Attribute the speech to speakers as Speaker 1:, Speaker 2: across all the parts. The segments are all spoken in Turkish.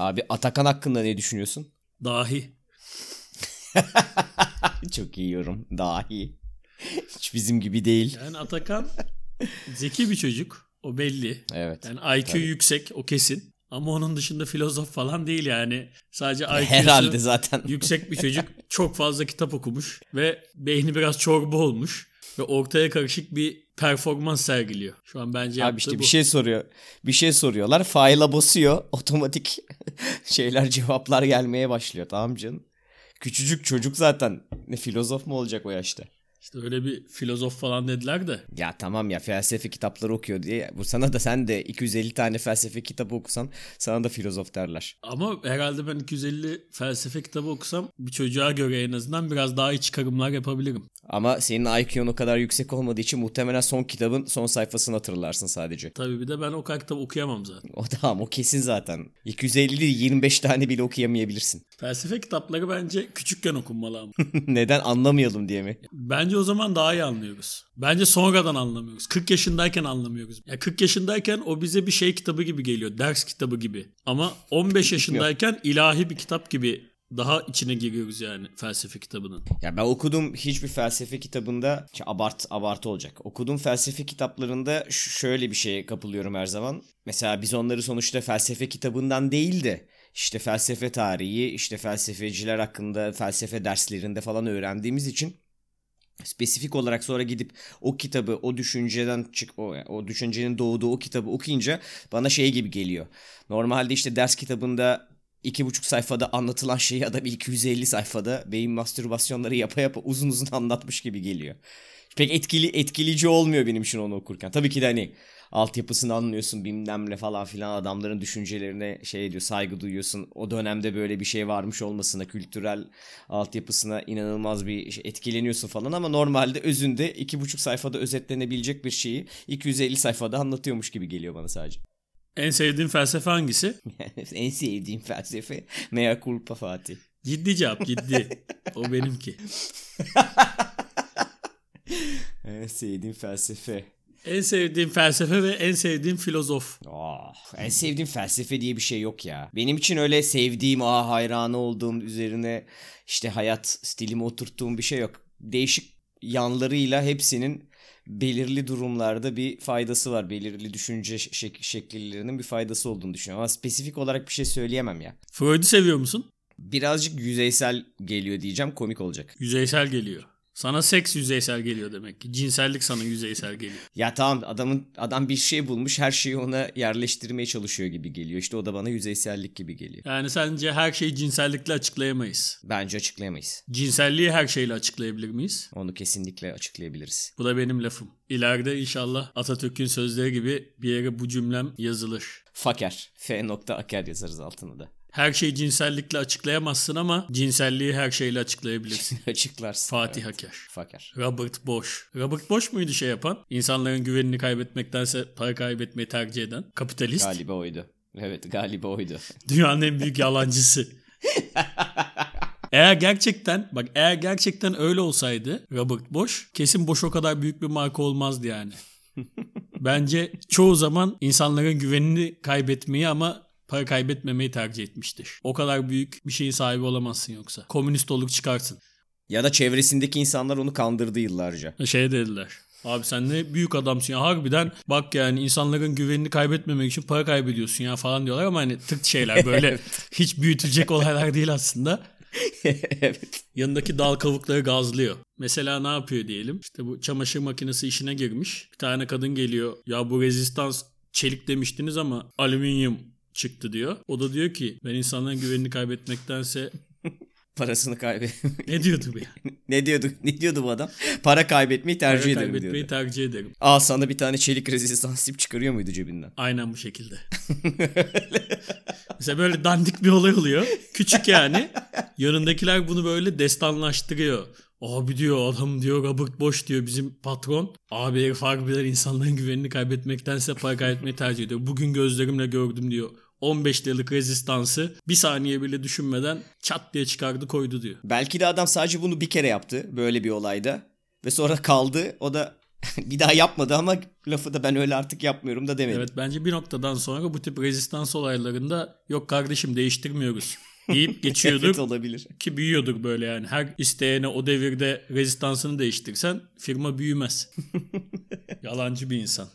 Speaker 1: Abi Atakan hakkında ne düşünüyorsun?
Speaker 2: Dahi.
Speaker 1: Çok iyi yorum. Dahi. Hiç bizim gibi değil.
Speaker 2: Yani Atakan zeki bir çocuk. O belli.
Speaker 1: Evet.
Speaker 2: Yani IQ yüksek o kesin. Ama onun dışında filozof falan değil yani. Sadece IQ'su
Speaker 1: Herhalde zaten.
Speaker 2: yüksek bir çocuk. Çok fazla kitap okumuş ve beyni biraz çorba olmuş ve ortaya karışık bir performans sergiliyor. Şu an bence
Speaker 1: Abi işte
Speaker 2: bu.
Speaker 1: bir şey soruyor. Bir şey soruyorlar. File'a basıyor. Otomatik şeyler cevaplar gelmeye başlıyor. Tamam canım. Küçücük çocuk zaten. Ne filozof mu olacak o yaşta?
Speaker 2: İşte öyle bir filozof falan dediler de.
Speaker 1: Ya tamam ya felsefe kitapları okuyor diye. Bu sana da sen de 250 tane felsefe kitabı okusan sana da filozof derler.
Speaker 2: Ama herhalde ben 250 felsefe kitabı okusam bir çocuğa göre en azından biraz daha iyi çıkarımlar yapabilirim.
Speaker 1: Ama senin IQ'un o kadar yüksek olmadığı için muhtemelen son kitabın son sayfasını hatırlarsın sadece.
Speaker 2: Tabii bir de ben o kadar kitap okuyamam zaten.
Speaker 1: O tamam o kesin zaten. 250 değil 25 tane bile okuyamayabilirsin.
Speaker 2: Felsefe kitapları bence küçükken okunmalı ama.
Speaker 1: Neden anlamayalım diye mi?
Speaker 2: Bence o zaman daha iyi anlıyoruz. Bence sonradan anlamıyoruz. 40 yaşındayken anlamıyoruz. Ya 40 yaşındayken o bize bir şey kitabı gibi geliyor. Ders kitabı gibi. Ama 15 yaşındayken ilahi bir kitap gibi daha içine giriyoruz yani felsefe kitabının.
Speaker 1: Ya ben okudum hiçbir felsefe kitabında abart abartı olacak. Okuduğum felsefe kitaplarında şöyle bir şeye kapılıyorum her zaman. Mesela biz onları sonuçta felsefe kitabından değil de işte felsefe tarihi, işte felsefeciler hakkında felsefe derslerinde falan öğrendiğimiz için spesifik olarak sonra gidip o kitabı o düşünceden çık o, o düşüncenin doğduğu o kitabı okuyunca bana şey gibi geliyor. Normalde işte ders kitabında iki buçuk sayfada anlatılan şeyi adam 250 sayfada beyin mastürbasyonları yapa yapa uzun uzun anlatmış gibi geliyor. Pek etkili etkileyici olmuyor benim için onu okurken. Tabii ki de hani altyapısını anlıyorsun bilmem ne falan filan adamların düşüncelerine şey diyor saygı duyuyorsun. O dönemde böyle bir şey varmış olmasına kültürel altyapısına inanılmaz bir şey, etkileniyorsun falan ama normalde özünde iki buçuk sayfada özetlenebilecek bir şeyi 250 sayfada anlatıyormuş gibi geliyor bana sadece.
Speaker 2: En sevdiğin felsefe hangisi?
Speaker 1: en sevdiğim felsefe mea culpa Fatih.
Speaker 2: Ciddi cevap ciddi. o benimki.
Speaker 1: En sevdiğim felsefe.
Speaker 2: En sevdiğim felsefe ve en sevdiğim filozof.
Speaker 1: Oh, en sevdiğim felsefe diye bir şey yok ya. Benim için öyle sevdiğim, ah hayranı olduğum üzerine işte hayat stilimi oturttuğum bir şey yok. Değişik yanlarıyla hepsinin belirli durumlarda bir faydası var. Belirli düşünce şek- şekillerinin bir faydası olduğunu düşünüyorum. Ama spesifik olarak bir şey söyleyemem ya.
Speaker 2: Freud'u seviyor musun?
Speaker 1: Birazcık yüzeysel geliyor diyeceğim komik olacak.
Speaker 2: Yüzeysel geliyor. Sana seks yüzeysel geliyor demek ki. Cinsellik sana yüzeysel geliyor.
Speaker 1: Ya tamam adamın adam bir şey bulmuş her şeyi ona yerleştirmeye çalışıyor gibi geliyor. İşte o da bana yüzeysellik gibi geliyor.
Speaker 2: Yani sence her şeyi cinsellikle açıklayamayız.
Speaker 1: Bence açıklayamayız.
Speaker 2: Cinselliği her şeyle açıklayabilir miyiz?
Speaker 1: Onu kesinlikle açıklayabiliriz.
Speaker 2: Bu da benim lafım. İleride inşallah Atatürk'ün sözleri gibi bir yere bu cümlem yazılır.
Speaker 1: Faker. F nokta aker yazarız altına da.
Speaker 2: Her şeyi cinsellikle açıklayamazsın ama cinselliği her şeyle açıklayabilirsin.
Speaker 1: Açıklarsın.
Speaker 2: Fatih
Speaker 1: Evet.
Speaker 2: Aker.
Speaker 1: Faker.
Speaker 2: Robert Bosch. Robert Bosch muydu şey yapan? İnsanların güvenini kaybetmektense para kaybetmeyi tercih eden. Kapitalist.
Speaker 1: Galiba oydu. Evet galiba oydu.
Speaker 2: Dünyanın en büyük yalancısı. Eğer gerçekten bak eğer gerçekten öyle olsaydı Robert Bosch kesin Bosch o kadar büyük bir marka olmazdı yani. Bence çoğu zaman insanların güvenini kaybetmeyi ama para kaybetmemeyi tercih etmiştir. O kadar büyük bir şeyin sahibi olamazsın yoksa. Komünist olup çıkarsın.
Speaker 1: Ya da çevresindeki insanlar onu kandırdı yıllarca.
Speaker 2: Şey dediler. Abi sen ne büyük adamsın ya harbiden bak yani insanların güvenini kaybetmemek için para kaybediyorsun ya falan diyorlar ama hani tırt şeyler böyle hiç büyütecek olaylar değil aslında.
Speaker 1: evet.
Speaker 2: Yanındaki dal kavukları gazlıyor. Mesela ne yapıyor diyelim? İşte bu çamaşır makinesi işine girmiş. Bir tane kadın geliyor. Ya bu rezistans çelik demiştiniz ama alüminyum çıktı diyor. O da diyor ki ben insanların güvenini kaybetmektense
Speaker 1: Parasını kaybet.
Speaker 2: ne diyordu bu ya?
Speaker 1: ne diyordu? Ne diyordu bu adam? Para kaybetmeyi tercih
Speaker 2: Para
Speaker 1: ederim
Speaker 2: kaybetmeyi
Speaker 1: diyordu.
Speaker 2: tercih ederim.
Speaker 1: Al sana bir tane çelik rezistans ip çıkarıyor muydu cebinden?
Speaker 2: Aynen bu şekilde. Mesela böyle dandik bir olay oluyor. Küçük yani. Yanındakiler bunu böyle destanlaştırıyor. Abi diyor adam diyor Robert Bosch diyor bizim patron. Abi herif harbiden insanların güvenini kaybetmektense para kaybetmeyi tercih ediyor. Bugün gözlerimle gördüm diyor. 15 liralık rezistansı bir saniye bile düşünmeden çat diye çıkardı koydu diyor.
Speaker 1: Belki de adam sadece bunu bir kere yaptı böyle bir olayda. Ve sonra kaldı. O da bir daha yapmadı ama lafı da ben öyle artık yapmıyorum da demedi.
Speaker 2: Evet bence bir noktadan sonra bu tip rezistans olaylarında yok kardeşim değiştirmiyoruz deyip geçiyorduk.
Speaker 1: evet olabilir.
Speaker 2: Ki büyüyorduk böyle yani. Her isteyene o devirde rezistansını değiştirsen firma büyümez. Yalancı bir insan.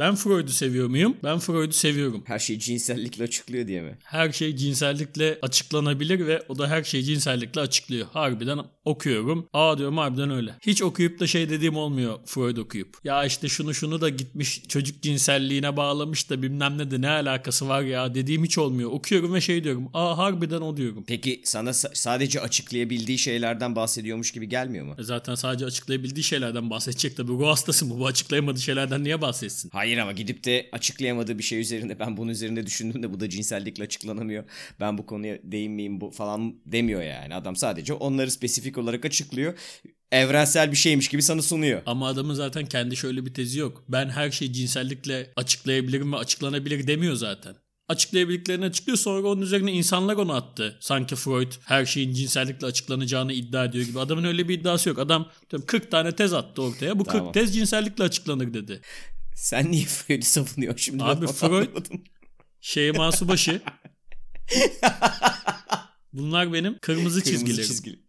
Speaker 2: Ben Freud'u seviyor muyum? Ben Freud'u seviyorum.
Speaker 1: Her şey cinsellikle açıklıyor diye mi?
Speaker 2: Her şey cinsellikle açıklanabilir ve o da her şeyi cinsellikle açıklıyor. Harbiden okuyorum. Aa diyorum harbiden öyle. Hiç okuyup da şey dediğim olmuyor Freud okuyup. Ya işte şunu şunu da gitmiş çocuk cinselliğine bağlamış da bilmem ne de ne alakası var ya dediğim hiç olmuyor. Okuyorum ve şey diyorum. Aa harbiden o diyorum.
Speaker 1: Peki sana sadece açıklayabildiği şeylerden bahsediyormuş gibi gelmiyor mu?
Speaker 2: E zaten sadece açıklayabildiği şeylerden bahsedecek tabii. Bu hastası mı? Bu açıklayamadığı şeylerden niye bahsetsin?
Speaker 1: Hayır ama gidip de açıklayamadığı bir şey üzerinde ben bunun üzerinde düşündüm de bu da cinsellikle açıklanamıyor. Ben bu konuya değinmeyeyim bu falan demiyor yani. Adam sadece onları spesifik olarak açıklıyor. Evrensel bir şeymiş gibi sana sunuyor.
Speaker 2: Ama adamın zaten kendi şöyle bir tezi yok. Ben her şeyi cinsellikle açıklayabilirim ve açıklanabilir demiyor zaten açıklayabildiklerini açıklıyor. Sonra onun üzerine insanlar onu attı. Sanki Freud her şeyin cinsellikle açıklanacağını iddia ediyor gibi. Adamın öyle bir iddiası yok. Adam 40 tane tez attı ortaya. Bu tamam. 40 tez cinsellikle açıklanır dedi.
Speaker 1: Sen niye Freud'u savunuyorsun şimdi?
Speaker 2: Abi Freud Şeyma Subaşı. Bunlar benim kırmızı, kırmızı çizgilerim.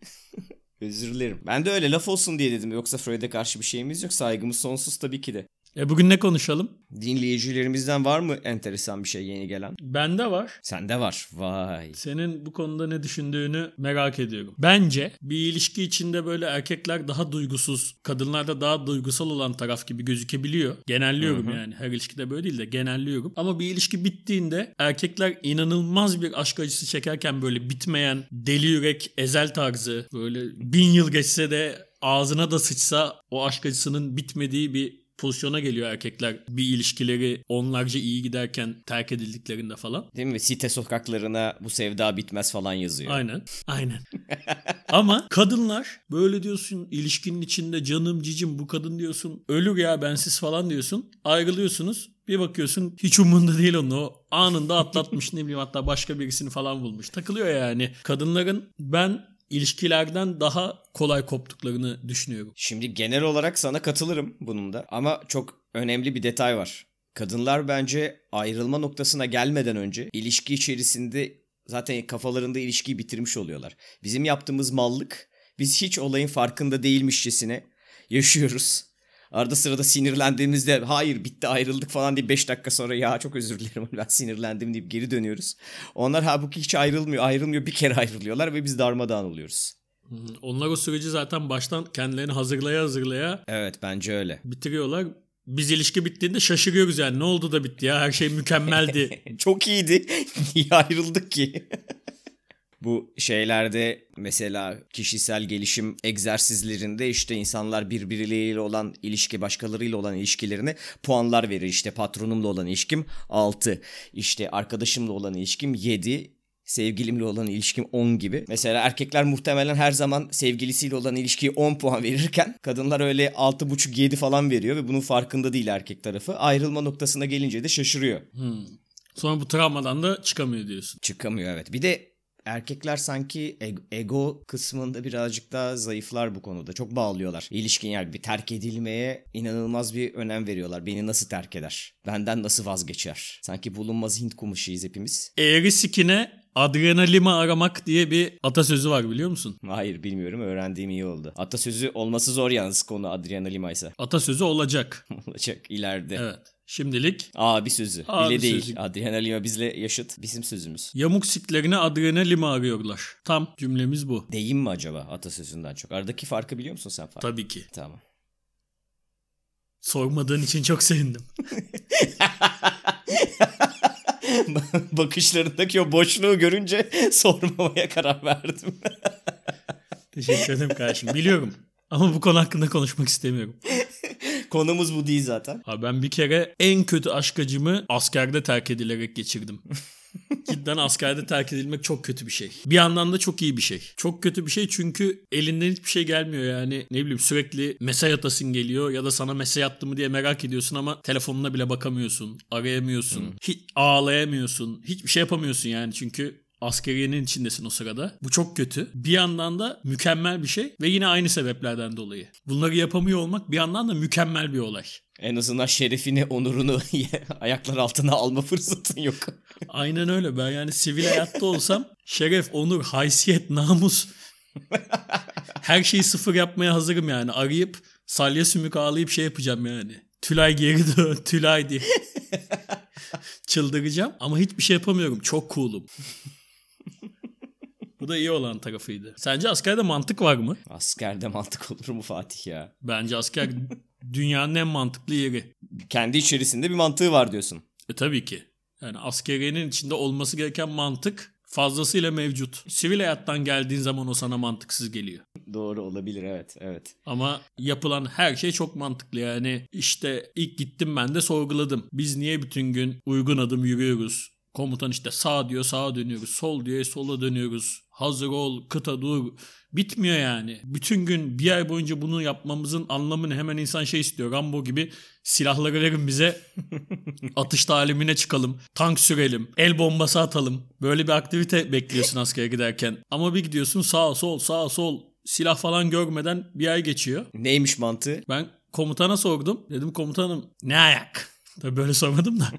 Speaker 1: Özür dilerim. Ben de öyle laf olsun diye dedim. Yoksa Freud'e karşı bir şeyimiz yok. Saygımız sonsuz tabii ki de.
Speaker 2: E bugün ne konuşalım?
Speaker 1: Dinleyicilerimizden var mı enteresan bir şey yeni gelen?
Speaker 2: Bende var.
Speaker 1: Sende var. Vay.
Speaker 2: Senin bu konuda ne düşündüğünü merak ediyorum. Bence bir ilişki içinde böyle erkekler daha duygusuz, kadınlar da daha duygusal olan taraf gibi gözükebiliyor. Genelliyorum Hı-hı. yani. Her ilişkide böyle değil de genelliyorum. Ama bir ilişki bittiğinde erkekler inanılmaz bir aşk acısı çekerken böyle bitmeyen deli yürek ezel tarzı böyle bin yıl geçse de ağzına da sıçsa o aşk acısının bitmediği bir pozisyona geliyor erkekler bir ilişkileri onlarca iyi giderken terk edildiklerinde falan.
Speaker 1: Değil mi? Site sokaklarına bu sevda bitmez falan yazıyor.
Speaker 2: Aynen. Aynen. Ama kadınlar böyle diyorsun ilişkinin içinde canım cicim bu kadın diyorsun ölür ya bensiz falan diyorsun. Ayrılıyorsunuz. Bir bakıyorsun hiç umunda değil onu. O anında atlatmış ne bileyim hatta başka birisini falan bulmuş. Takılıyor yani. Kadınların ben ilişkilerden daha kolay koptuklarını düşünüyorum.
Speaker 1: Şimdi genel olarak sana katılırım bunun da ama çok önemli bir detay var. Kadınlar bence ayrılma noktasına gelmeden önce ilişki içerisinde zaten kafalarında ilişkiyi bitirmiş oluyorlar. Bizim yaptığımız mallık biz hiç olayın farkında değilmişçesine yaşıyoruz. Arada sırada sinirlendiğimizde hayır bitti ayrıldık falan diye 5 dakika sonra ya çok özür dilerim ben sinirlendim deyip geri dönüyoruz. Onlar halbuki hiç ayrılmıyor ayrılmıyor bir kere ayrılıyorlar ve biz darmadağın oluyoruz.
Speaker 2: Onlar o süreci zaten baştan kendilerini hazırlaya hazırlaya
Speaker 1: Evet bence öyle.
Speaker 2: Bitiriyorlar. Biz ilişki bittiğinde şaşırıyoruz yani ne oldu da bitti ya her şey mükemmeldi.
Speaker 1: çok iyiydi. Niye ayrıldık ki? Bu şeylerde mesela kişisel gelişim egzersizlerinde işte insanlar birbirleriyle olan ilişki başkalarıyla olan ilişkilerine puanlar verir. İşte patronumla olan ilişkim 6, işte arkadaşımla olan ilişkim 7, sevgilimle olan ilişkim 10 gibi. Mesela erkekler muhtemelen her zaman sevgilisiyle olan ilişkiye 10 puan verirken kadınlar öyle 6,5-7 falan veriyor ve bunun farkında değil erkek tarafı. Ayrılma noktasına gelince de şaşırıyor.
Speaker 2: Hmm. Sonra bu travmadan da çıkamıyor diyorsun.
Speaker 1: Çıkamıyor evet. Bir de erkekler sanki ego kısmında birazcık daha zayıflar bu konuda. Çok bağlıyorlar. İlişkin yani bir terk edilmeye inanılmaz bir önem veriyorlar. Beni nasıl terk eder? Benden nasıl vazgeçer? Sanki bulunmaz Hint kumuşuyuz hepimiz.
Speaker 2: Eğri sikine Adrenalima aramak diye bir atasözü var biliyor musun?
Speaker 1: Hayır bilmiyorum öğrendiğim iyi oldu. Atasözü olması zor yalnız konu adrenalima ise.
Speaker 2: Atasözü olacak.
Speaker 1: olacak ileride.
Speaker 2: Evet. Şimdilik
Speaker 1: abi sözü. Abi Bile değil. Sözü. Adrenalima bizle yaşıt. Bizim sözümüz.
Speaker 2: Yamuk siklerine adrenalima arıyorlar. Tam cümlemiz bu.
Speaker 1: Deyim mi acaba atasözünden çok? Aradaki farkı biliyor musun sen? Farkı?
Speaker 2: Tabii ki.
Speaker 1: Tamam.
Speaker 2: Sormadığın için çok sevindim.
Speaker 1: Bakışlarındaki o boşluğu görünce sormamaya karar verdim.
Speaker 2: Teşekkür ederim kardeşim. Biliyorum. Ama bu konu hakkında konuşmak istemiyorum.
Speaker 1: Konumuz bu değil zaten.
Speaker 2: Abi ben bir kere en kötü aşk acımı askerde terk edilerek geçirdim. Cidden askerde terk edilmek çok kötü bir şey. Bir yandan da çok iyi bir şey. Çok kötü bir şey çünkü elinden hiçbir şey gelmiyor yani. Ne bileyim sürekli mesaj atasın geliyor ya da sana mesaj attı mı diye merak ediyorsun ama telefonuna bile bakamıyorsun. Arayamıyorsun. Hmm. Hiç ağlayamıyorsun. Hiçbir şey yapamıyorsun yani çünkü Askeriyenin içindesin o sırada. Bu çok kötü. Bir yandan da mükemmel bir şey ve yine aynı sebeplerden dolayı. Bunları yapamıyor olmak bir yandan da mükemmel bir olay.
Speaker 1: En azından şerefini, onurunu ayaklar altına alma fırsatın yok.
Speaker 2: Aynen öyle. Ben yani sivil hayatta olsam şeref, onur, haysiyet, namus her şeyi sıfır yapmaya hazırım yani. Arayıp salya sümük ağlayıp şey yapacağım yani. Tülay geri dön, Tülay diye. Çıldıracağım ama hiçbir şey yapamıyorum. Çok cool'um. Bu da iyi olan tarafıydı. Sence askerde mantık var mı?
Speaker 1: Askerde mantık olur mu Fatih ya?
Speaker 2: Bence asker dünyanın en mantıklı yeri.
Speaker 1: Kendi içerisinde bir mantığı var diyorsun.
Speaker 2: E tabii ki. Yani askeriyenin içinde olması gereken mantık fazlasıyla mevcut. Sivil hayattan geldiğin zaman o sana mantıksız geliyor.
Speaker 1: Doğru olabilir evet evet.
Speaker 2: Ama yapılan her şey çok mantıklı yani işte ilk gittim ben de sorguladım. Biz niye bütün gün uygun adım yürüyoruz? Komutan işte sağ diyor sağa dönüyoruz. Sol diyor sola dönüyoruz. Hazır ol kıta dur. Bitmiyor yani. Bütün gün bir ay boyunca bunu yapmamızın anlamını hemen insan şey istiyor. Rambo gibi silahları verin bize. Atış talimine çıkalım. Tank sürelim. El bombası atalım. Böyle bir aktivite bekliyorsun askere giderken. Ama bir gidiyorsun sağ sol sağ sol silah falan görmeden bir ay geçiyor.
Speaker 1: Neymiş mantığı?
Speaker 2: Ben komutana sordum. Dedim komutanım ne ayak? Tabii böyle sormadım da.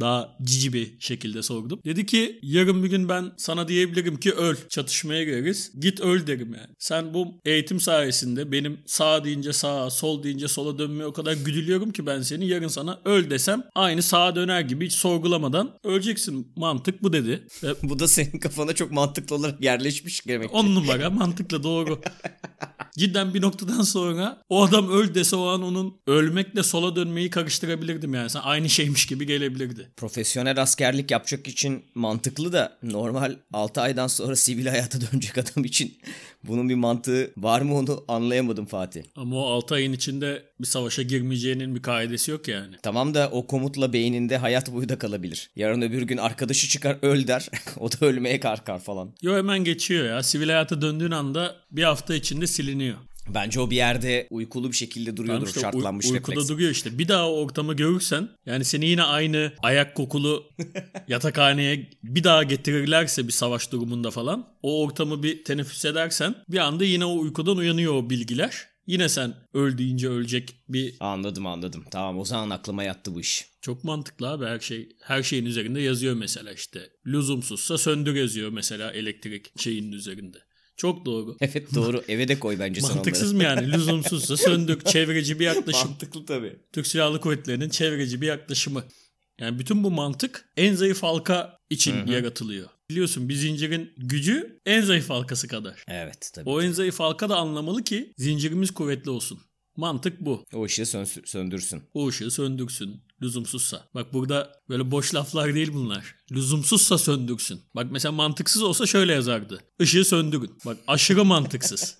Speaker 2: Daha cici bir şekilde sordum. Dedi ki yarın bir gün ben sana diyebilirim ki öl. Çatışmaya gireriz. Git öl derim yani. Sen bu eğitim sayesinde benim sağ deyince sağa, sol deyince sola dönmeye o kadar güdülüyorum ki ben seni yarın sana öl desem aynı sağa döner gibi hiç sorgulamadan öleceksin. Mantık bu dedi.
Speaker 1: Bu da senin kafana çok mantıklı olarak yerleşmiş demek.
Speaker 2: On numara mantıklı doğru. Cidden bir noktadan sonra o adam öl dese o an onun ölmekle sola dönmeyi karıştırabilirdim yani. Sen aynı şeymiş gibi gelebilirdi.
Speaker 1: Profesyonel askerlik yapacak için mantıklı da normal 6 aydan sonra sivil hayata dönecek adam için bunun bir mantığı var mı onu anlayamadım Fatih.
Speaker 2: Ama o 6 ayın içinde bir savaşa girmeyeceğinin bir kaidesi yok yani.
Speaker 1: Tamam da o komutla beyninde hayat boyu da kalabilir. Yarın öbür gün arkadaşı çıkar öl der. o da ölmeye kalkar falan.
Speaker 2: Yo hemen geçiyor ya. Sivil hayata döndüğün anda bir hafta içinde siliniyor.
Speaker 1: Bence o bir yerde uykulu bir şekilde duruyordur işte şartlanmış uy-
Speaker 2: uykuda
Speaker 1: refleks.
Speaker 2: duruyor işte. Bir daha o ortamı görürsen yani seni yine aynı ayak kokulu yatakhaneye bir daha getirirlerse bir savaş durumunda falan o ortamı bir teneffüs edersen bir anda yine o uykudan uyanıyor o bilgiler. Yine sen öl deyince ölecek bir...
Speaker 1: Anladım anladım. Tamam o zaman aklıma yattı bu iş.
Speaker 2: Çok mantıklı abi her şey. Her şeyin üzerinde yazıyor mesela işte. Lüzumsuzsa söndür yazıyor mesela elektrik şeyinin üzerinde. Çok doğru.
Speaker 1: Evet doğru. Eve de koy bence sen
Speaker 2: Mantıksız mı yani? Lüzumsuzsa söndük. Çevreci bir yaklaşım.
Speaker 1: Mantıklı tabii.
Speaker 2: Türk Silahlı Kuvvetleri'nin çevreci bir yaklaşımı. Yani bütün bu mantık en zayıf halka için Hı-hı. yaratılıyor. Biliyorsun bir zincirin gücü en zayıf halkası kadar.
Speaker 1: Evet tabii.
Speaker 2: O en zayıf halka da anlamalı ki zincirimiz kuvvetli olsun. Mantık bu.
Speaker 1: O ışığı söndürsün.
Speaker 2: O ışığı söndürsün. Lüzumsuzsa. Bak burada böyle boş laflar değil bunlar. Lüzumsuzsa söndürsün. Bak mesela mantıksız olsa şöyle yazardı. Işığı söndürün. Bak aşırı mantıksız.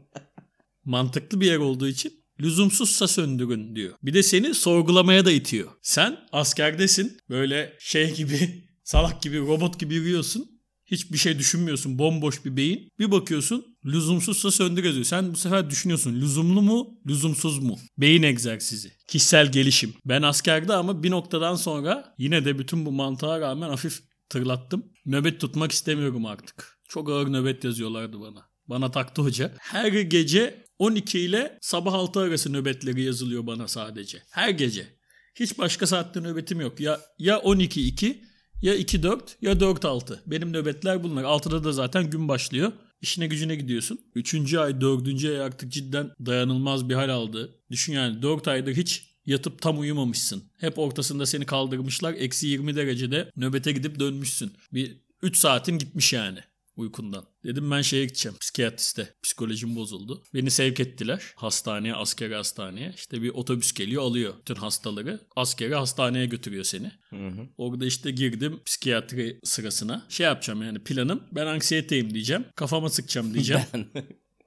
Speaker 2: Mantıklı bir yer olduğu için lüzumsuzsa söndürün diyor. Bir de seni sorgulamaya da itiyor. Sen askerdesin. Böyle şey gibi salak gibi robot gibi yürüyorsun. Hiçbir şey düşünmüyorsun. Bomboş bir beyin. Bir bakıyorsun lüzumsuzsa söndür yazıyor. Sen bu sefer düşünüyorsun. Lüzumlu mu? Lüzumsuz mu? Beyin egzersizi. Kişisel gelişim. Ben askerde ama bir noktadan sonra yine de bütün bu mantığa rağmen hafif tırlattım. Nöbet tutmak istemiyorum artık. Çok ağır nöbet yazıyorlardı bana. Bana taktı hoca. Her gece 12 ile sabah 6 arası nöbetleri yazılıyor bana sadece. Her gece. Hiç başka saatte nöbetim yok. Ya ya 12-2 ya 2-4 ya 4-6. Benim nöbetler bunlar. 6'da da zaten gün başlıyor. İşine gücüne gidiyorsun. Üçüncü ay, dördüncü ay artık cidden dayanılmaz bir hal aldı. Düşün yani dört aydır hiç yatıp tam uyumamışsın. Hep ortasında seni kaldırmışlar. Eksi 20 derecede nöbete gidip dönmüşsün. Bir 3 saatin gitmiş yani uykundan. Dedim ben şeye gideceğim psikiyatriste. Psikolojim bozuldu. Beni sevk ettiler hastaneye, askeri hastaneye. İşte bir otobüs geliyor alıyor bütün hastaları. Askeri hastaneye götürüyor seni. Hı hı. Orada işte girdim psikiyatri sırasına. Şey yapacağım yani planım ben anksiyeteyim diyeceğim. Kafama sıkacağım diyeceğim.
Speaker 1: ben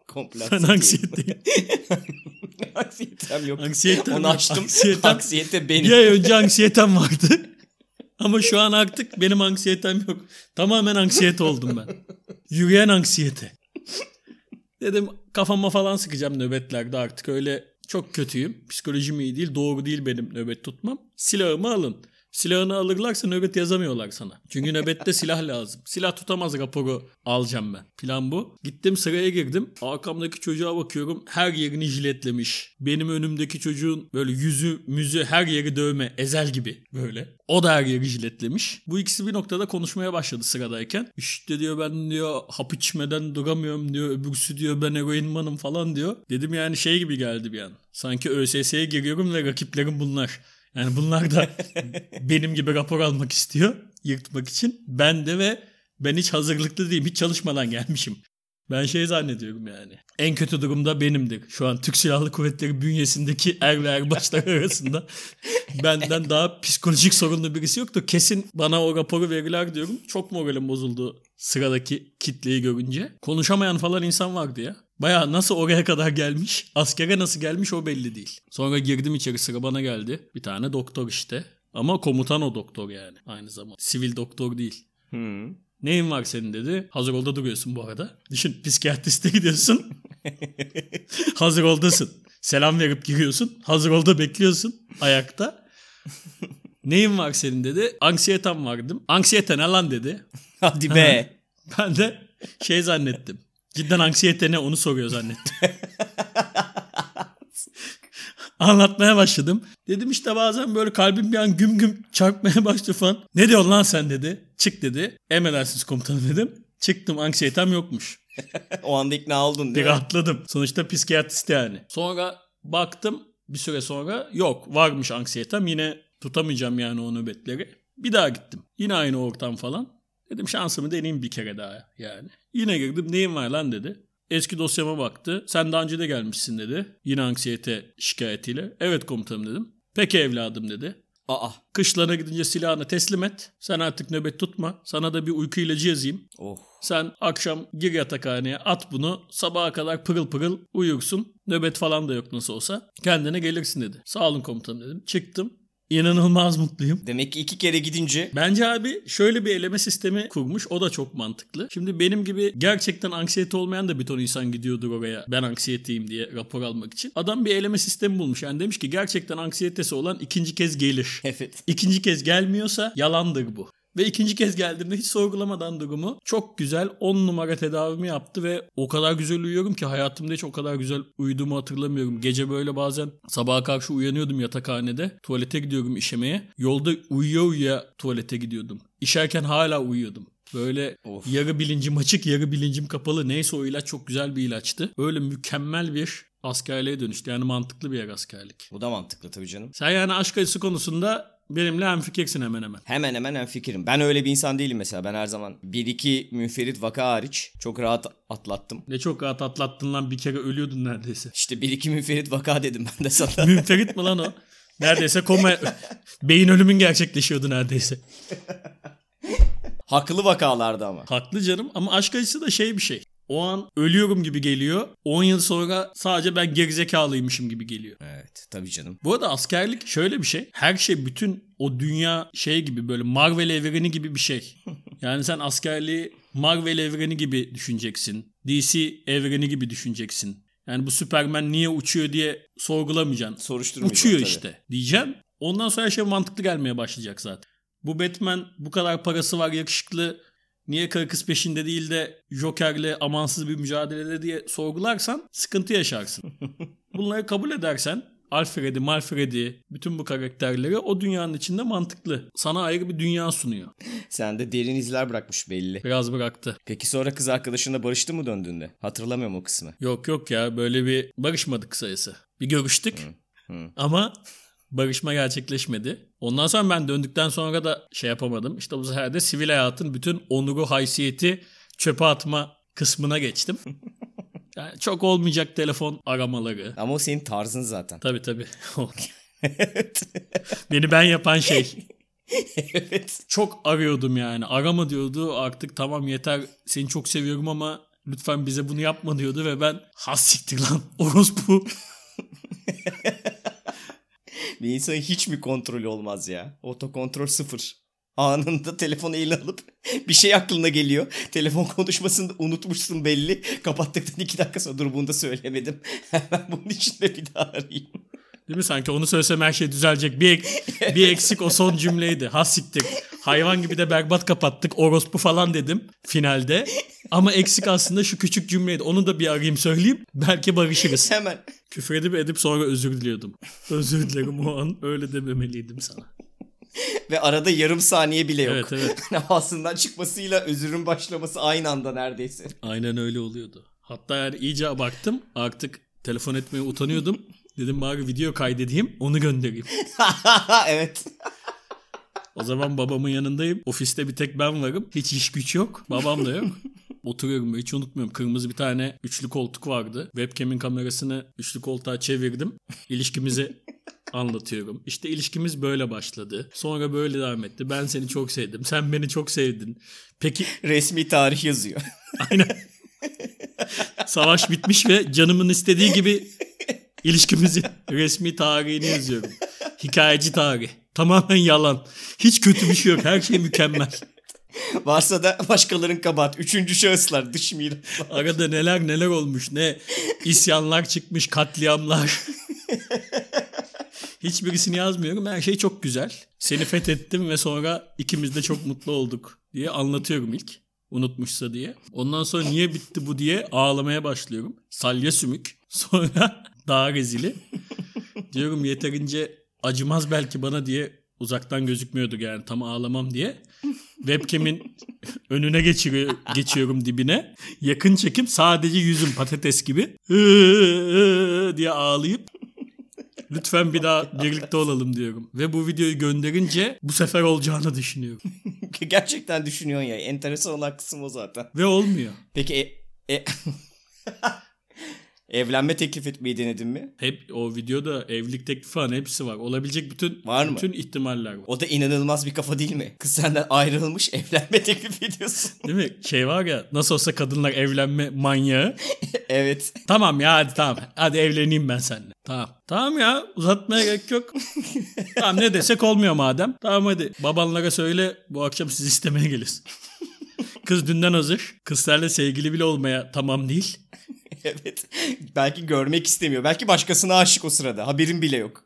Speaker 1: komple
Speaker 2: Ben anksiyeteyim.
Speaker 1: Anksiyetem yok.
Speaker 2: Anksiyetem
Speaker 1: Onu açtım.
Speaker 2: Anksiyetem,
Speaker 1: Anksiyete benim.
Speaker 2: Bir ay önce anksiyetem vardı. Ama şu an artık benim anksiyetem yok. Tamamen anksiyete oldum ben. Yürüyen anksiyete. Dedim kafama falan sıkacağım nöbetlerde artık öyle çok kötüyüm. Psikolojim iyi değil. Doğru değil benim nöbet tutmam. Silahımı alın. Silahını alırlarsa nöbet yazamıyorlar sana. Çünkü nöbette silah lazım. Silah tutamaz raporu alacağım ben. Plan bu. Gittim sıraya girdim. Arkamdaki çocuğa bakıyorum. Her yerini jiletlemiş. Benim önümdeki çocuğun böyle yüzü müzü her yeri dövme. Ezel gibi böyle. O da her yeri jiletlemiş. Bu ikisi bir noktada konuşmaya başladı sıradayken. İşte diyor ben diyor hap içmeden duramıyorum diyor. Öbürsü diyor ben eroinmanım falan diyor. Dedim yani şey gibi geldi bir an. Sanki ÖSS'ye giriyorum ve rakiplerim bunlar. Yani bunlar da benim gibi rapor almak istiyor yırtmak için. Ben de ve ben hiç hazırlıklı değilim. Hiç çalışmadan gelmişim. Ben şey zannediyorum yani. En kötü durumda benimdir. Şu an Türk Silahlı Kuvvetleri bünyesindeki er ve erbaşlar arasında benden daha psikolojik sorunlu birisi yoktu. Kesin bana o raporu verirler diyorum. Çok moralim bozuldu sıradaki kitleyi görünce. Konuşamayan falan insan vardı ya. Baya nasıl oraya kadar gelmiş, askere nasıl gelmiş o belli değil. Sonra girdim içeri sıra bana geldi. Bir tane doktor işte. Ama komutan o doktor yani aynı zamanda. Sivil doktor değil.
Speaker 1: Hmm.
Speaker 2: Neyin var senin dedi. Hazır olda duruyorsun bu arada. Düşün psikiyatriste gidiyorsun. Hazır oldasın. Selam verip giriyorsun. Hazır olda bekliyorsun ayakta. Neyin var senin dedi. Anksiyetem var dedim. Anksiyete ne lan dedi.
Speaker 1: Hadi be.
Speaker 2: Ben de şey zannettim. Cidden anksiyete ne onu soruyor zannettim. Anlatmaya başladım. Dedim işte bazen böyle kalbim bir an güm güm çarpmaya başladı falan. Ne diyorsun lan sen dedi. Çık dedi. Emredersiniz komutanım dedim. Çıktım anksiyetem yokmuş.
Speaker 1: o anda ikna oldun
Speaker 2: Bir
Speaker 1: değil mi?
Speaker 2: rahatladım. Sonuçta psikiyatrist yani. Sonra baktım bir süre sonra yok varmış anksiyetem. Yine tutamayacağım yani o nöbetleri. Bir daha gittim. Yine aynı ortam falan. Dedim şansımı deneyeyim bir kere daha yani. Yine girdim neyin var lan dedi. Eski dosyama baktı. Sen daha önce de gelmişsin dedi. Yine anksiyete şikayetiyle. Evet komutanım dedim. Peki evladım dedi.
Speaker 1: Aa.
Speaker 2: Kışlarına gidince silahını teslim et. Sen artık nöbet tutma. Sana da bir uyku ilacı yazayım.
Speaker 1: Oh.
Speaker 2: Sen akşam gir yatakhaneye at bunu. Sabaha kadar pırıl pırıl uyursun. Nöbet falan da yok nasıl olsa. Kendine gelirsin dedi. Sağ olun komutanım dedim. Çıktım. İnanılmaz mutluyum.
Speaker 1: Demek ki iki kere gidince
Speaker 2: Bence abi şöyle bir eleme sistemi kurmuş. O da çok mantıklı. Şimdi benim gibi gerçekten anksiyete olmayan da bir ton insan gidiyordur oraya. Ben anksiyeteyim diye rapor almak için. Adam bir eleme sistemi bulmuş. Yani demiş ki gerçekten anksiyetesi olan ikinci kez gelir.
Speaker 1: evet.
Speaker 2: İkinci kez gelmiyorsa yalandır bu. Ve ikinci kez geldiğimde hiç sorgulamadan durumu çok güzel 10 numara tedavimi yaptı ve o kadar güzel uyuyorum ki hayatımda hiç o kadar güzel uyuduğumu hatırlamıyorum. Gece böyle bazen sabaha karşı uyanıyordum yatakhanede. Tuvalete gidiyorum işemeye. Yolda uyuya uyuya tuvalete gidiyordum. İşerken hala uyuyordum. Böyle
Speaker 1: Of.
Speaker 2: yarı bilincim açık yarı bilincim kapalı neyse o ilaç çok güzel bir ilaçtı. Böyle mükemmel bir askerliğe dönüştü. Yani mantıklı bir yer askerlik.
Speaker 1: Bu da mantıklı tabii canım.
Speaker 2: Sen yani aşk acısı konusunda benimle hemfikirsin hemen hemen.
Speaker 1: Hemen hemen en fikrim. Ben öyle bir insan değilim mesela. Ben her zaman bir iki münferit vaka hariç çok rahat atlattım.
Speaker 2: Ne çok rahat atlattın lan bir kere ölüyordun neredeyse.
Speaker 1: İşte bir iki münferit vaka dedim ben de sana.
Speaker 2: Münferit mi lan o? Neredeyse koma beyin ölümün gerçekleşiyordu neredeyse.
Speaker 1: Haklı vakalardı ama.
Speaker 2: Haklı canım ama aşk acısı da şey bir şey. O an ölüyorum gibi geliyor. 10 yıl sonra sadece ben gerizekalıymışım gibi geliyor.
Speaker 1: Evet tabii canım.
Speaker 2: Bu arada askerlik şöyle bir şey. Her şey bütün o dünya şey gibi böyle Marvel evreni gibi bir şey. Yani sen askerliği Marvel evreni gibi düşüneceksin. DC evreni gibi düşüneceksin. Yani bu Superman niye uçuyor diye sorgulamayacaksın.
Speaker 1: Soruşturmayacağım
Speaker 2: Uçuyor
Speaker 1: tabii.
Speaker 2: işte diyeceğim. Ondan sonra her şey mantıklı gelmeye başlayacak zaten. Bu Batman bu kadar parası var yakışıklı niye karı kız peşinde değil de Joker'le amansız bir mücadelede diye sorgularsan sıkıntı yaşarsın. Bunları kabul edersen Alfred'i, Malfred'i, bütün bu karakterleri o dünyanın içinde mantıklı. Sana ayrı bir dünya sunuyor.
Speaker 1: Sen de derin izler bırakmış belli.
Speaker 2: Biraz bıraktı.
Speaker 1: Peki sonra kız arkadaşınla barıştı mı döndüğünde? Hatırlamıyorum o kısmı.
Speaker 2: Yok yok ya böyle bir barışmadık sayısı. Bir görüştük
Speaker 1: hı.
Speaker 2: ama barışma gerçekleşmedi. Ondan sonra ben döndükten sonra da şey yapamadım. İşte bu sefer de sivil hayatın bütün onuru, haysiyeti çöpe atma kısmına geçtim. Yani çok olmayacak telefon aramaları.
Speaker 1: Ama o senin tarzın zaten.
Speaker 2: Tabii tabii.
Speaker 1: evet.
Speaker 2: Beni ben yapan şey.
Speaker 1: evet.
Speaker 2: Çok arıyordum yani. Arama diyordu artık tamam yeter seni çok seviyorum ama lütfen bize bunu yapma diyordu ve ben has siktir lan orospu.
Speaker 1: Bir insanın hiç mi kontrolü olmaz ya? Otokontrol sıfır. Anında telefonu eline alıp bir şey aklına geliyor. Telefon konuşmasını unutmuşsun belli. Kapattıktan iki dakika sonra dur bunu da söylemedim. Hemen bunun için de bir daha arayayım.
Speaker 2: Değil mi? Sanki onu söylesem her şey düzelecek. Bir, bir eksik o son cümleydi. Ha siktir. Hayvan gibi de berbat kapattık. Orospu falan dedim finalde. Ama eksik aslında şu küçük cümleydi. Onu da bir arayayım söyleyeyim. Belki barışırız.
Speaker 1: Hemen.
Speaker 2: Küfür edip edip sonra özür diliyordum. Özür dilerim o an. Öyle dememeliydim sana.
Speaker 1: Ve arada yarım saniye bile yok.
Speaker 2: Evet evet.
Speaker 1: Ağzından çıkmasıyla özürün başlaması aynı anda neredeyse.
Speaker 2: Aynen öyle oluyordu. Hatta yani iyice baktım. Artık telefon etmeye utanıyordum. Dedim bari video kaydedeyim onu göndereyim.
Speaker 1: evet.
Speaker 2: O zaman babamın yanındayım. Ofiste bir tek ben varım. Hiç iş güç yok. Babam da yok. Oturuyorum hiç unutmuyorum. Kırmızı bir tane üçlü koltuk vardı. Webcam'in kamerasını üçlü koltuğa çevirdim. İlişkimizi anlatıyorum. İşte ilişkimiz böyle başladı. Sonra böyle devam etti. Ben seni çok sevdim. Sen beni çok sevdin. Peki
Speaker 1: Resmi tarih yazıyor.
Speaker 2: aynen. Savaş bitmiş ve canımın istediği gibi ilişkimizin resmi tarihini yazıyorum. Hikayeci tarih. Tamamen yalan. Hiç kötü bir şey yok. Her şey mükemmel.
Speaker 1: Varsa da başkaların kabahat. Üçüncü şahıslar dış miraslar.
Speaker 2: Arada neler neler olmuş. Ne isyanlar çıkmış, katliamlar. Hiçbirisini yazmıyorum. Her şey çok güzel. Seni fethettim ve sonra ikimiz de çok mutlu olduk diye anlatıyorum ilk. Unutmuşsa diye. Ondan sonra niye bitti bu diye ağlamaya başlıyorum. Salya sümük. Sonra daha rezili. Diyorum yeterince acımaz belki bana diye uzaktan gözükmüyordu yani tam ağlamam diye. Webcam'in önüne geçiriyor, geçiyorum dibine. Yakın çekim sadece yüzüm patates gibi diye ağlayıp lütfen bir daha birlikte olalım diyorum. Ve bu videoyu gönderince bu sefer olacağını düşünüyorum.
Speaker 1: Gerçekten düşünüyorsun ya. Enteresan olan kısım o zaten.
Speaker 2: Ve olmuyor.
Speaker 1: Peki e, e- evlenme teklif etmeyi denedin mi?
Speaker 2: Hep o videoda evlilik teklifi falan hepsi var. Olabilecek bütün
Speaker 1: Var mı?
Speaker 2: bütün ihtimaller var.
Speaker 1: O da inanılmaz bir kafa değil mi? Kız senden ayrılmış evlenme teklif ediyorsun.
Speaker 2: Değil mi? Şey var ya nasıl olsa kadınlar evlenme manyağı.
Speaker 1: evet.
Speaker 2: Tamam ya hadi tamam. Hadi evleneyim ben seninle. Tamam. Tamam ya uzatmaya gerek yok. tamam ne desek olmuyor madem. Tamam hadi babanlara söyle bu akşam sizi istemeye gelir. Kız dünden hazır. Kız seninle sevgili bile olmaya tamam değil.
Speaker 1: Evet. Belki görmek istemiyor. Belki başkasına aşık o sırada. Haberin bile yok.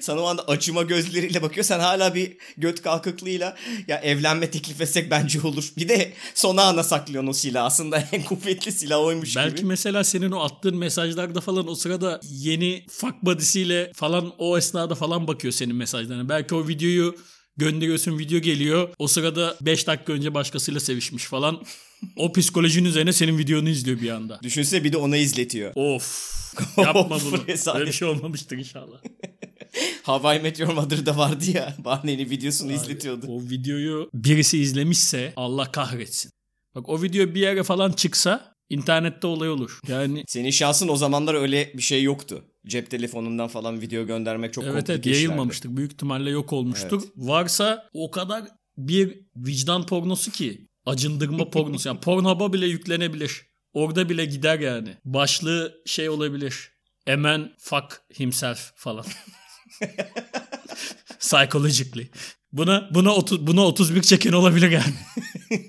Speaker 1: Sana o anda acıma gözleriyle bakıyor. Sen hala bir göt kalkıklığıyla ya evlenme teklif etsek bence olur. Bir de sona ana saklıyorsun o silahı. Aslında en kuvvetli silah oymuş
Speaker 2: Belki
Speaker 1: gibi.
Speaker 2: mesela senin o attığın mesajlarda falan o sırada yeni fuck buddy'siyle falan o esnada falan bakıyor senin mesajlarına. Belki o videoyu gönderiyorsun video geliyor. O sırada 5 dakika önce başkasıyla sevişmiş falan. O psikolojinin üzerine senin videonu izliyor bir anda.
Speaker 1: Düşünse bir de ona izletiyor.
Speaker 2: Of. Yapma bunu. Böyle bir şey olmamıştır inşallah.
Speaker 1: Hawaii Meteor Mother'da vardı ya. Barney'nin videosunu izletiyordu.
Speaker 2: O videoyu birisi izlemişse Allah kahretsin. Bak o video bir yere falan çıksa internette olay olur. Yani
Speaker 1: Senin şansın o zamanlar öyle bir şey yoktu. Cep telefonundan falan video göndermek çok
Speaker 2: evet evet
Speaker 1: komplike işlerdi.
Speaker 2: yayılmamıştık. Büyük ihtimalle yok olmuştur. Varsa o kadar bir vicdan pornosu ki. Acındırma pornosu. Yani Pornhub'a bile yüklenebilir. Orada bile gider yani. Başlığı şey olabilir. Emen fuck himself falan. Psychologically. Buna buna 30 buna 31 çeken olabilir yani.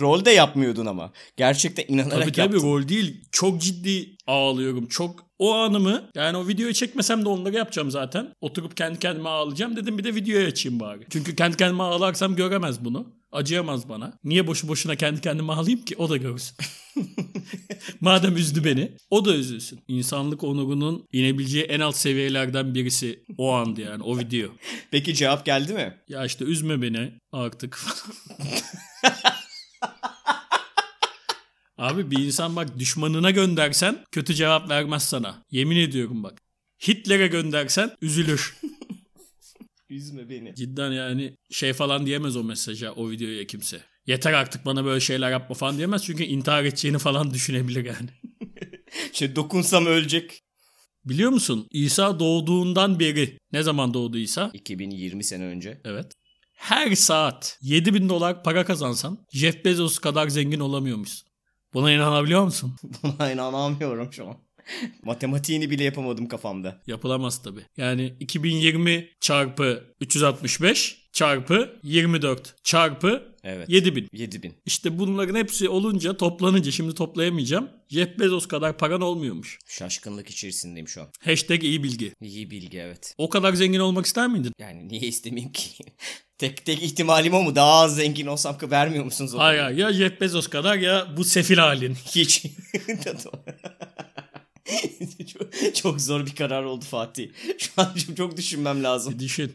Speaker 1: Rol de yapmıyordun ama. Gerçekten inanarak
Speaker 2: Tabii tabii
Speaker 1: yaptın.
Speaker 2: rol değil. Çok ciddi ağlıyorum. Çok o anımı yani o videoyu çekmesem de onları yapacağım zaten. Oturup kendi kendime ağlayacağım dedim bir de videoyu açayım bari. Çünkü kendi kendime ağlarsam göremez bunu. Acıyamaz bana. Niye boşu boşuna kendi kendime ağlayayım ki? O da görsün. Madem üzdü beni, o da üzülsün. İnsanlık onurunun inebileceği en alt seviyelerden birisi o andı yani o video.
Speaker 1: Peki cevap geldi mi?
Speaker 2: Ya işte üzme beni artık. Abi bir insan bak düşmanına göndersen kötü cevap vermez sana. Yemin ediyorum bak. Hitler'e göndersen üzülür.
Speaker 1: Üzme beni.
Speaker 2: Cidden yani şey falan diyemez o mesaja o videoya kimse. Yeter artık bana böyle şeyler yapma falan diyemez çünkü intihar edeceğini falan düşünebilir yani.
Speaker 1: İşte dokunsam ölecek.
Speaker 2: Biliyor musun İsa doğduğundan beri ne zaman doğdu İsa?
Speaker 1: 2020 sene önce.
Speaker 2: Evet. Her saat 7000 dolar para kazansan Jeff Bezos kadar zengin olamıyormuşsun. Buna inanabiliyor musun?
Speaker 1: Buna inanamıyorum şu an. Matematiğini bile yapamadım kafamda.
Speaker 2: Yapılamaz tabii. Yani 2020 çarpı 365 çarpı 24 çarpı
Speaker 1: Evet.
Speaker 2: 7000.
Speaker 1: 7000.
Speaker 2: İşte bunların hepsi olunca toplanınca şimdi toplayamayacağım. Jeff Bezos kadar paran olmuyormuş.
Speaker 1: Şaşkınlık içerisindeyim şu an.
Speaker 2: Hashtag iyi bilgi.
Speaker 1: İyi bilgi evet.
Speaker 2: O kadar zengin olmak ister miydin?
Speaker 1: Yani niye istemeyeyim ki? tek tek ihtimalim o mu? Daha az zengin olsam ki vermiyor musunuz
Speaker 2: hayır. ya Jeff Bezos kadar ya bu sefil halin.
Speaker 1: Hiç. çok, çok zor bir karar oldu Fatih. Şu an çok, düşünmem lazım.
Speaker 2: Düşün.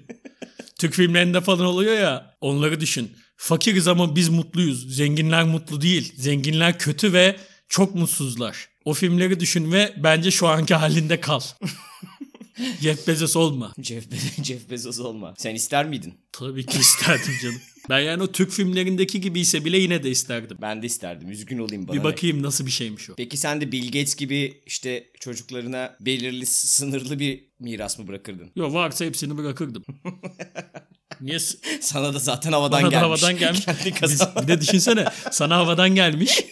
Speaker 2: Türk filmlerinde falan oluyor ya onları düşün. Fakiriz ama biz mutluyuz. Zenginler mutlu değil. Zenginler kötü ve çok mutsuzlar. O filmleri düşün ve bence şu anki halinde kal. Jeff Bezos olma.
Speaker 1: Jeff, Be- Jeff Bezos olma. Sen ister miydin?
Speaker 2: Tabii ki isterdim canım. Ben yani o Türk filmlerindeki gibiyse bile yine de isterdim.
Speaker 1: Ben de isterdim. Üzgün olayım bana.
Speaker 2: Bir bakayım nasıl bir şeymiş o.
Speaker 1: Peki sen de Bill Gates gibi işte çocuklarına belirli sınırlı bir miras mı bırakırdın?
Speaker 2: Yok varsa hepsini bırakırdım. Niye?
Speaker 1: Sana da zaten havadan
Speaker 2: Bana da
Speaker 1: gelmiş.
Speaker 2: havadan gelmiş. Bir de düşünsene sana havadan gelmiş.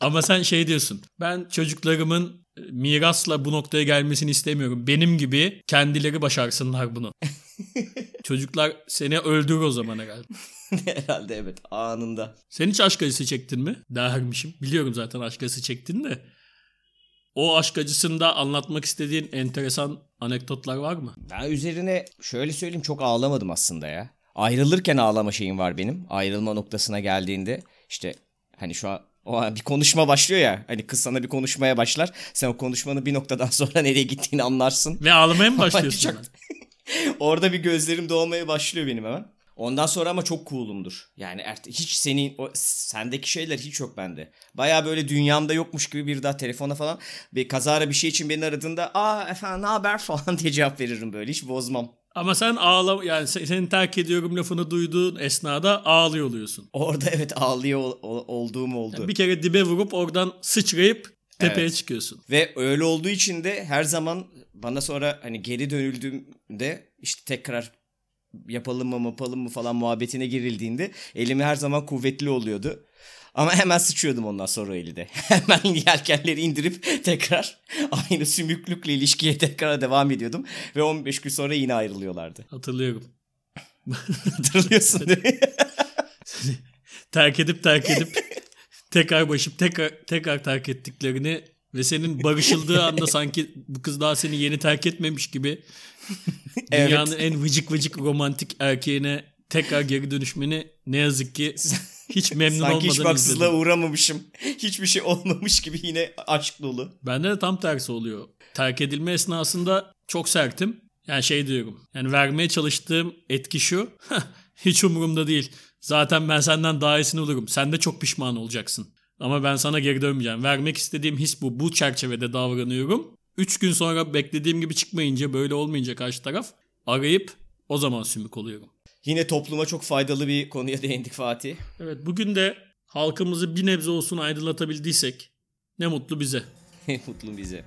Speaker 2: Ama sen şey diyorsun. Ben çocuklarımın mirasla bu noktaya gelmesini istemiyorum. Benim gibi kendileri başarsınlar bunu. Çocuklar seni öldürür o zaman herhalde.
Speaker 1: Herhalde evet anında.
Speaker 2: Sen hiç aşk acısı çektin mi? Dermişim. Biliyorum zaten aşk acısı çektin de. O aşk acısında anlatmak istediğin enteresan anekdotlar var mı?
Speaker 1: Ben üzerine şöyle söyleyeyim çok ağlamadım aslında ya. Ayrılırken ağlama şeyim var benim. Ayrılma noktasına geldiğinde işte hani şu an o bir konuşma başlıyor ya. Hani kız sana bir konuşmaya başlar. Sen o konuşmanın bir noktadan sonra nereye gittiğini anlarsın.
Speaker 2: Ve ağlamaya mı başlıyorsun?
Speaker 1: Orada bir gözlerim dolmaya başlıyor benim hemen. Ondan sonra ama çok cool'umdur. Yani hiç senin o sendeki şeyler hiç yok bende. Baya böyle dünyamda yokmuş gibi bir daha telefona falan bir kazara bir şey için beni aradığında aa efendim ne haber falan diye cevap veririm böyle hiç bozmam.
Speaker 2: Ama sen ağla yani se- seni terk ediyorum lafını duyduğun esnada ağlıyor oluyorsun.
Speaker 1: Orada evet ağlıyor ol- ol- olduğum oldu.
Speaker 2: Bir kere dibe vurup oradan sıçrayıp tepeye
Speaker 1: Evet.
Speaker 2: çıkıyorsun.
Speaker 1: Ve öyle olduğu için de her zaman bana sonra hani geri dönüldüğümde işte tekrar yapalım mı yapalım mı falan muhabbetine girildiğinde elimi her zaman kuvvetli oluyordu. Ama hemen sıçıyordum ondan sonra eli de. Hemen yelkenleri indirip tekrar aynı sümüklükle ilişkiye tekrar devam ediyordum. Ve 15 gün sonra yine ayrılıyorlardı.
Speaker 2: Hatırlıyorum.
Speaker 1: Hatırlıyorsun değil mi?
Speaker 2: terk edip terk edip tekrar başıp tekrar tekrar terk ettiklerini ve senin barışıldığı anda sanki bu kız daha seni yeni terk etmemiş gibi
Speaker 1: Evet.
Speaker 2: dünyanın en vıcık vıcık romantik erkeğine tekrar geri dönüşmeni ne yazık ki hiç memnun
Speaker 1: Sanki hiç
Speaker 2: olmadan
Speaker 1: haksızlığa
Speaker 2: izledim.
Speaker 1: uğramamışım. Hiçbir şey olmamış gibi yine aşk dolu.
Speaker 2: Bende de tam tersi oluyor. Terk edilme esnasında çok sertim. Yani şey diyorum. Yani vermeye çalıştığım etki şu. Hiç umurumda değil. Zaten ben senden daha iyisini olurum. Sen de çok pişman olacaksın. Ama ben sana geri dönmeyeceğim. Vermek istediğim his bu. Bu çerçevede davranıyorum. Üç gün sonra beklediğim gibi çıkmayınca böyle olmayınca karşı taraf arayıp o zaman sümük oluyorum.
Speaker 1: Yine topluma çok faydalı bir konuya değindik Fatih.
Speaker 2: Evet bugün de halkımızı bir nebze olsun aydınlatabildiysek ne mutlu bize.
Speaker 1: Mutlu bize.